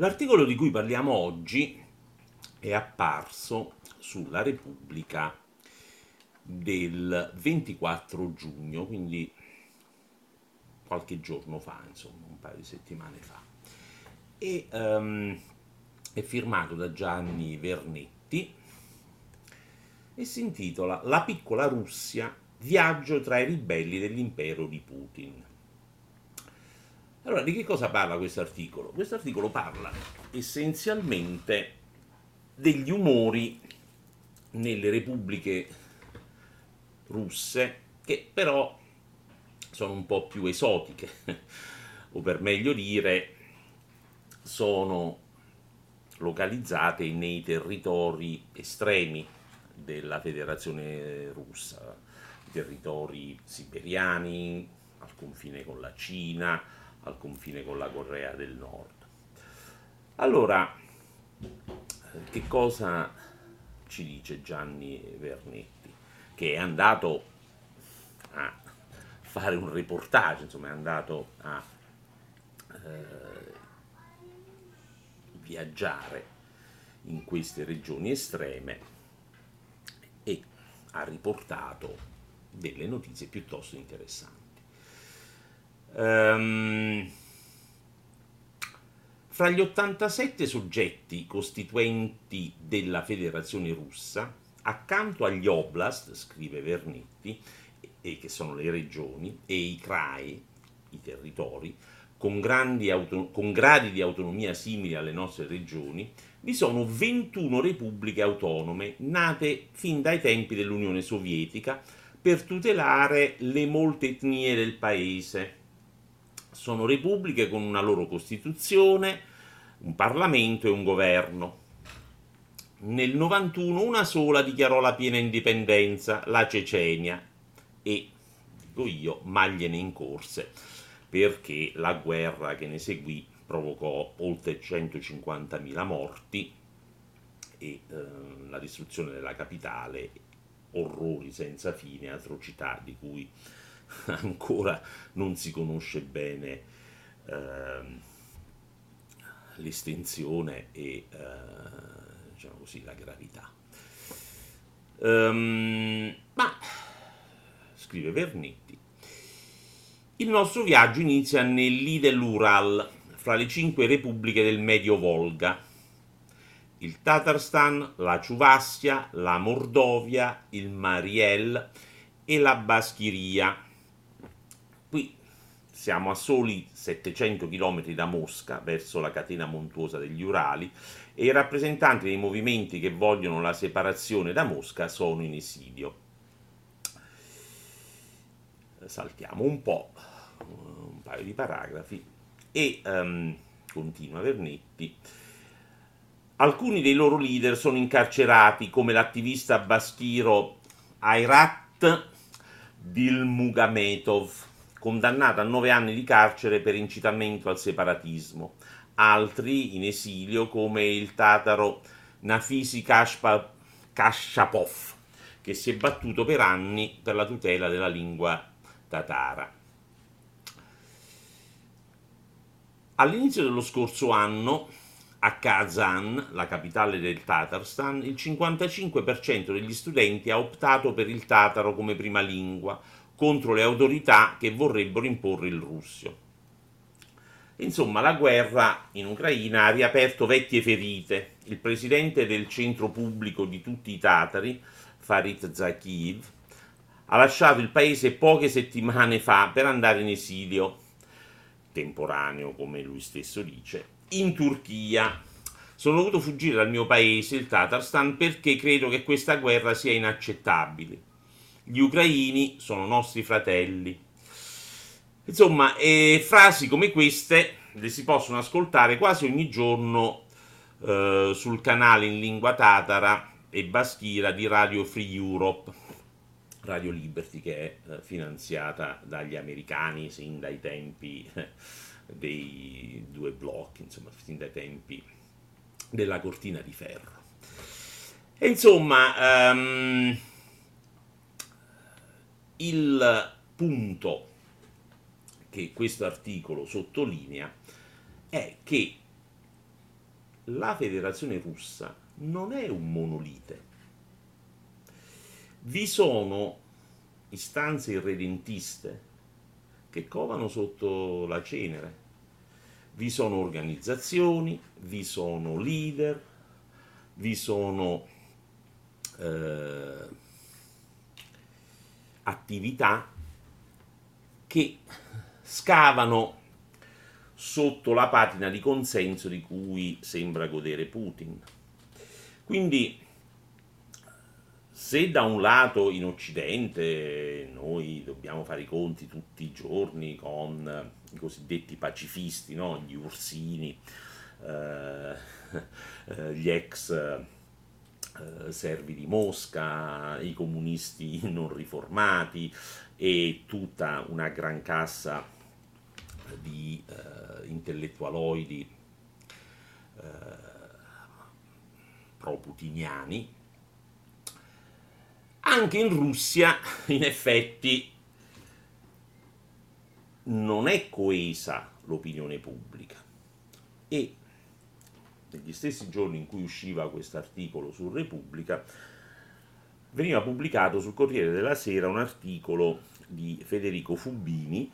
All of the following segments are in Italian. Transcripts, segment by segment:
L'articolo di cui parliamo oggi è apparso sulla Repubblica del 24 giugno, quindi qualche giorno fa, insomma, un paio di settimane fa. E um, è firmato da Gianni Vernetti e si intitola La piccola Russia, viaggio tra i ribelli dell'impero di Putin. Allora, di che cosa parla questo articolo? Questo articolo parla essenzialmente degli umori nelle repubbliche russe che però sono un po' più esotiche, o per meglio dire, sono localizzate nei territori estremi della Federazione russa, territori siberiani, al confine con la Cina, al confine con la Corea del Nord. Allora, che cosa ci dice Gianni Vernetti? Che è andato a fare un reportage, insomma è andato a eh, viaggiare in queste regioni estreme e ha riportato delle notizie piuttosto interessanti. Um, fra gli 87 soggetti costituenti della Federazione russa, accanto agli oblast, scrive Vernetti, e che sono le regioni, e i CRAE, i territori, con, auto- con gradi di autonomia simili alle nostre regioni, vi sono 21 repubbliche autonome nate fin dai tempi dell'Unione Sovietica per tutelare le molte etnie del paese sono repubbliche con una loro costituzione, un Parlamento e un governo. Nel 91 una sola dichiarò la piena indipendenza, la Cecenia, e, dico io, magliene in corse, perché la guerra che ne seguì provocò oltre 150.000 morti e eh, la distruzione della capitale, orrori senza fine, atrocità di cui ancora non si conosce bene eh, l'estensione e eh, diciamo così, la gravità. Um, ma, scrive Vernetti, il nostro viaggio inizia nell'I dell'Ural, fra le cinque repubbliche del Medio Volga, il Tatarstan, la Ciuvassia, la Mordovia, il Mariel e la Baschiria siamo a soli 700 km da Mosca, verso la catena montuosa degli Urali, e i rappresentanti dei movimenti che vogliono la separazione da Mosca sono in esilio. Saltiamo un po', un paio di paragrafi, e um, continua Vernetti. Alcuni dei loro leader sono incarcerati, come l'attivista baschiro Ayrat Dilmugametov, condannato a nove anni di carcere per incitamento al separatismo, altri in esilio come il tataro Nafisi Kashapov, che si è battuto per anni per la tutela della lingua tatara. All'inizio dello scorso anno, a Kazan, la capitale del Tatarstan, il 55% degli studenti ha optato per il tataro come prima lingua, contro le autorità che vorrebbero imporre il russo. Insomma, la guerra in Ucraina ha riaperto vecchie ferite. Il presidente del centro pubblico di tutti i tatari, Farid Zakiev, ha lasciato il paese poche settimane fa per andare in esilio, temporaneo come lui stesso dice, in Turchia. Sono dovuto fuggire dal mio paese, il Tatarstan, perché credo che questa guerra sia inaccettabile gli ucraini sono nostri fratelli. Insomma, eh, frasi come queste le si possono ascoltare quasi ogni giorno eh, sul canale in lingua tatara e baschira di Radio Free Europe, Radio Liberty che è eh, finanziata dagli americani sin dai tempi eh, dei due blocchi, insomma, sin dai tempi della cortina di ferro. E insomma, um, il punto che questo articolo sottolinea è che la federazione russa non è un monolite. Vi sono istanze irredentiste che covano sotto la cenere. Vi sono organizzazioni, vi sono leader, vi sono eh, attività che scavano sotto la patina di consenso di cui sembra godere Putin. Quindi se da un lato in Occidente noi dobbiamo fare i conti tutti i giorni con i cosiddetti pacifisti, no? gli ursini, eh, eh gli ex eh, servi di Mosca, i comunisti non riformati e tutta una gran cassa di eh, intellettualoidi eh, pro-putiniani, anche in Russia in effetti non è coesa l'opinione pubblica. E negli stessi giorni in cui usciva questo articolo su Repubblica veniva pubblicato sul Corriere della Sera un articolo di Federico Fubini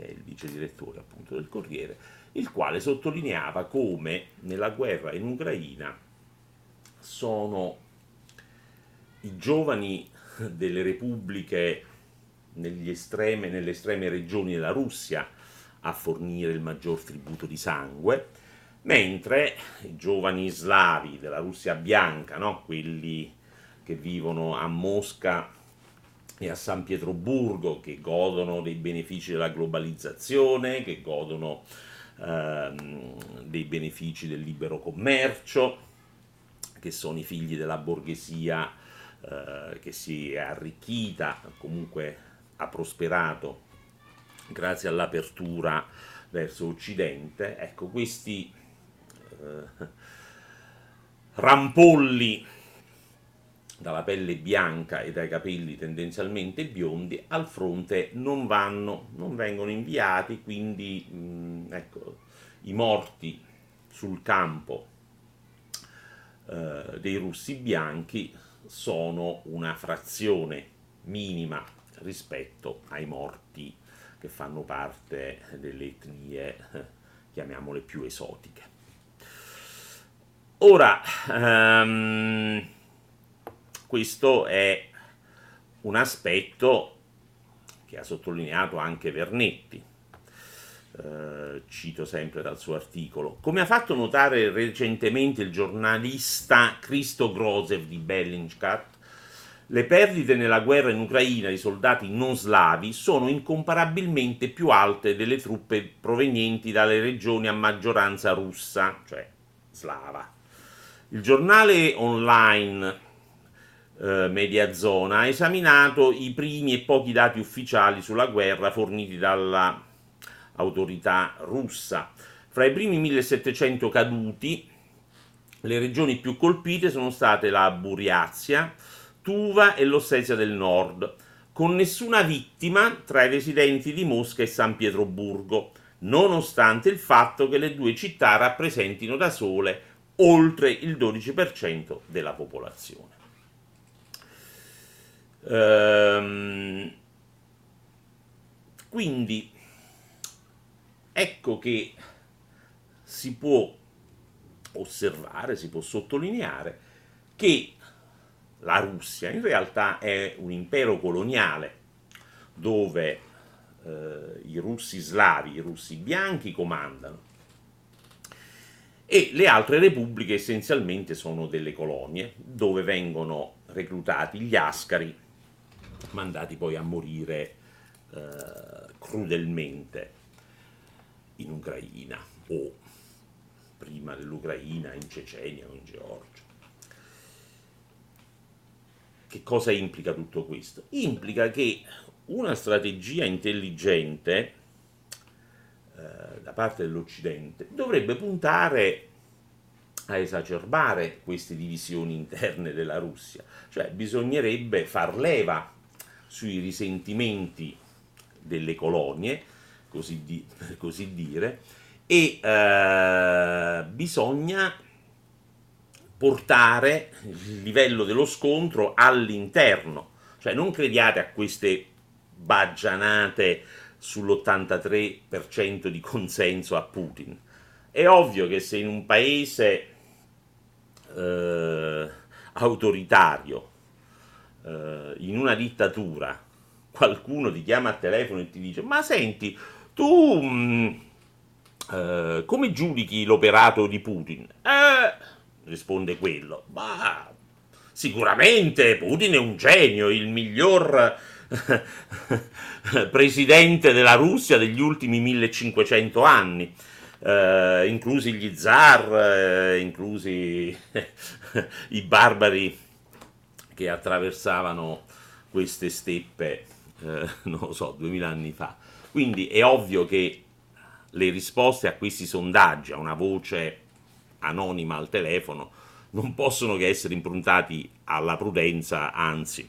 che è il vice direttore appunto del Corriere, il quale sottolineava come nella guerra in Ucraina sono i giovani delle repubbliche estreme, nelle estreme regioni della Russia a fornire il maggior tributo di sangue, mentre i giovani slavi della Russia bianca, no? quelli che vivono a Mosca e a San Pietroburgo che godono dei benefici della globalizzazione, che godono ehm, dei benefici del libero commercio, che sono i figli della borghesia eh, che si è arricchita, comunque ha prosperato grazie all'apertura verso Occidente. Ecco, questi rampolli dalla pelle bianca e dai capelli tendenzialmente biondi, al fronte non vanno, non vengono inviati, quindi mh, mm, ecco, i morti sul campo eh, dei russi bianchi sono una frazione minima rispetto ai morti che fanno parte delle etnie, eh, chiamiamole più esotiche. Ora, um, questo è un aspetto che ha sottolineato anche Vernetti, eh, cito sempre dal suo articolo. Come ha fatto notare recentemente il giornalista Cristo Grozev di Bellingcat, le perdite nella guerra in Ucraina di soldati non slavi sono incomparabilmente più alte delle truppe provenienti dalle regioni a maggioranza russa, cioè slava. Il giornale online eh, Mediazona, ha esaminato i primi e pochi dati ufficiali sulla guerra forniti dall'autorità russa. Fra i primi 1700 caduti, le regioni più colpite sono state la Buriazia, Tuva e l'Ossetia del Nord, con nessuna vittima tra i residenti di Mosca e San Pietroburgo, nonostante il fatto che le due città rappresentino da sole oltre il 12% della popolazione. Ehm, quindi ecco che si può osservare, si può sottolineare che la Russia in realtà è un impero coloniale dove eh, i russi slavi, i russi bianchi comandano e le altre repubbliche essenzialmente sono delle colonie dove vengono reclutati gli ascari mandati poi a morire eh, crudelmente in Ucraina o prima dell'Ucraina in Cecenia o in Georgia. Che cosa implica tutto questo? Implica che una strategia intelligente da parte dell'Occidente dovrebbe puntare a esacerbare queste divisioni interne della Russia, cioè bisognerebbe far leva sui risentimenti delle colonie, così, di, così dire, e eh, bisogna portare il livello dello scontro all'interno, cioè non crediate a queste baggianate sull'83% di consenso a Putin. È ovvio che se in un paese eh, autoritario, eh, in una dittatura, qualcuno ti chiama a telefono e ti dice ma senti, tu mh, mm, eh, come giudichi l'operato di Putin? Eh, risponde quello. Ma sicuramente Putin è un genio, il miglior presidente della Russia degli ultimi 1500 anni. Uh, inclusi gli zar, uh, inclusi i barbari che attraversavano queste steppe, uh, non lo so, duemila anni fa. Quindi è ovvio che le risposte a questi sondaggi, a una voce anonima al telefono non possono che essere improntati alla prudenza, anzi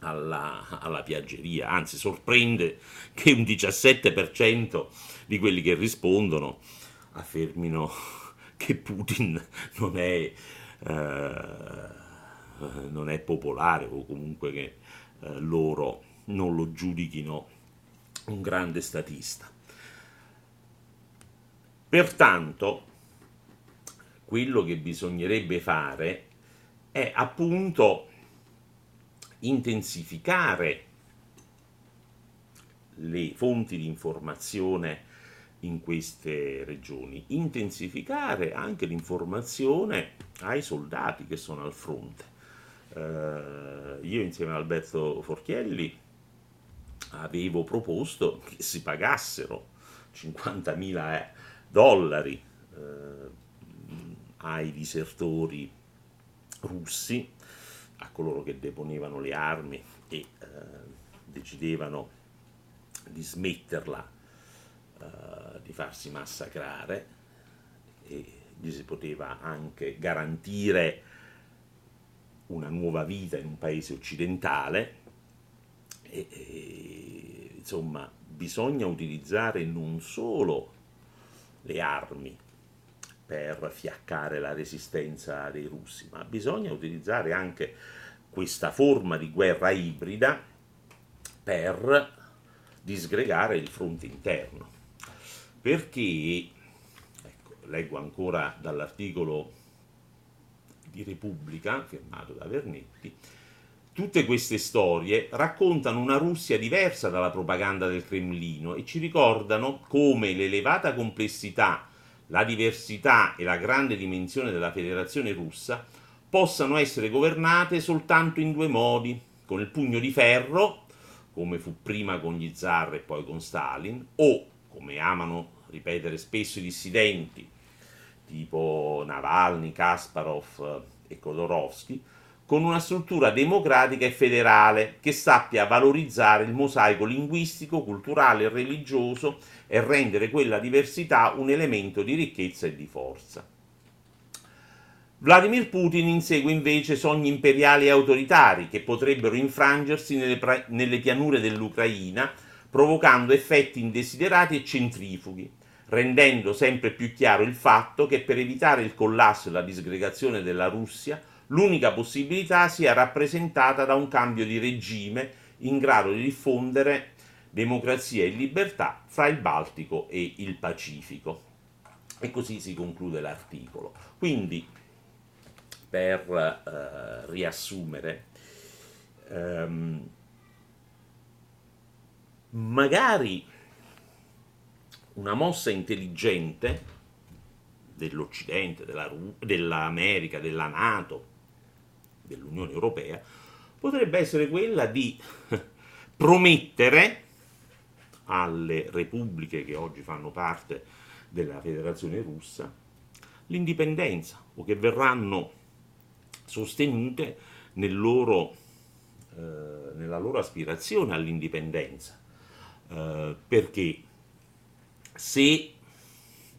alla, alla piaggeria, anzi sorprende che un 17% di quelli che rispondono affermino che Putin non è, eh, non è popolare o comunque che eh, loro non lo giudichino un grande statista. Pertanto, quello che bisognerebbe fare è appunto intensificare le fonti di informazione in queste regioni, intensificare anche l'informazione ai soldati che sono al fronte. Uh, io insieme a Alberto Forchielli avevo proposto che si pagassero 50.000 dollari uh, ai disertori russi, a coloro che deponevano le armi e eh, decidevano di smetterla eh, di farsi massacrare e gli si poteva anche garantire una nuova vita in un paese occidentale e, e insomma bisogna utilizzare non solo le armi per fiaccare la resistenza dei russi, ma bisogna utilizzare anche questa forma di guerra ibrida per disgregare il fronte interno. Perché, ecco, leggo ancora dall'articolo di Repubblica, firmato da Vernetti, tutte queste storie raccontano una Russia diversa dalla propaganda del Cremlino e ci ricordano come l'elevata complessità la diversità e la grande dimensione della federazione russa possano essere governate soltanto in due modi, con il pugno di ferro, come fu prima con gli zar e poi con Stalin, o, come amano ripetere spesso i dissidenti, tipo Navalny, Kasparov e Khodorovsky, con una struttura democratica e federale che sappia valorizzare il mosaico linguistico, culturale e religioso e rendere quella diversità un elemento di ricchezza e di forza. Vladimir Putin insegue invece sogni imperiali e autoritari che potrebbero infrangersi nelle, pra- nelle pianure dell'Ucraina, provocando effetti indesiderati e centrifughi, rendendo sempre più chiaro il fatto che per evitare il collasso e la disgregazione della Russia, l'unica possibilità sia rappresentata da un cambio di regime in grado di diffondere democrazia e libertà fra il Baltico e il Pacifico. E così si conclude l'articolo. Quindi, per eh, riassumere, ehm, magari una mossa intelligente dell'Occidente, della, dell'America, della Nato, dell'Unione Europea, potrebbe essere quella di promettere alle repubbliche che oggi fanno parte della Federazione russa l'indipendenza o che verranno sostenute nel loro, eh, nella loro aspirazione all'indipendenza. Eh, perché se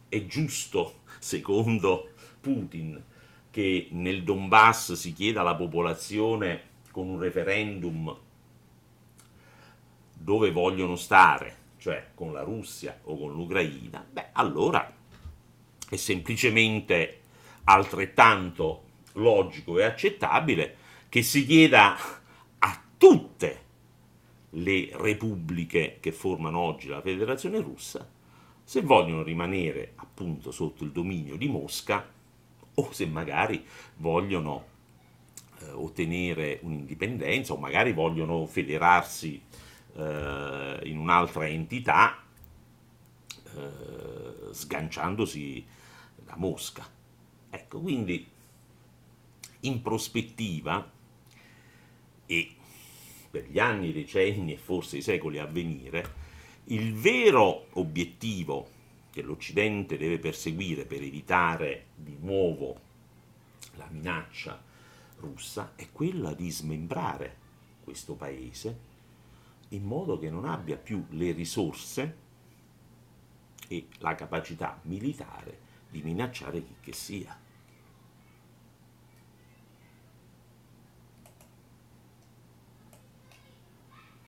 è giusto, secondo Putin, che nel Donbass si chieda alla popolazione con un referendum dove vogliono stare, cioè con la Russia o con l'Ucraina, beh, allora è semplicemente altrettanto logico e accettabile che si chieda a tutte le repubbliche che formano oggi la Federazione russa se vogliono rimanere appunto sotto il dominio di Mosca o se magari vogliono eh, ottenere un'indipendenza o magari vogliono federarsi eh, in un'altra entità eh, sganciandosi da Mosca. Ecco, quindi in prospettiva e per gli anni, decenni e forse i secoli a venire, il vero obiettivo che l'Occidente deve perseguire per evitare di nuovo la minaccia russa è quella di smembrare questo paese in modo che non abbia più le risorse e la capacità militare di minacciare chi che sia.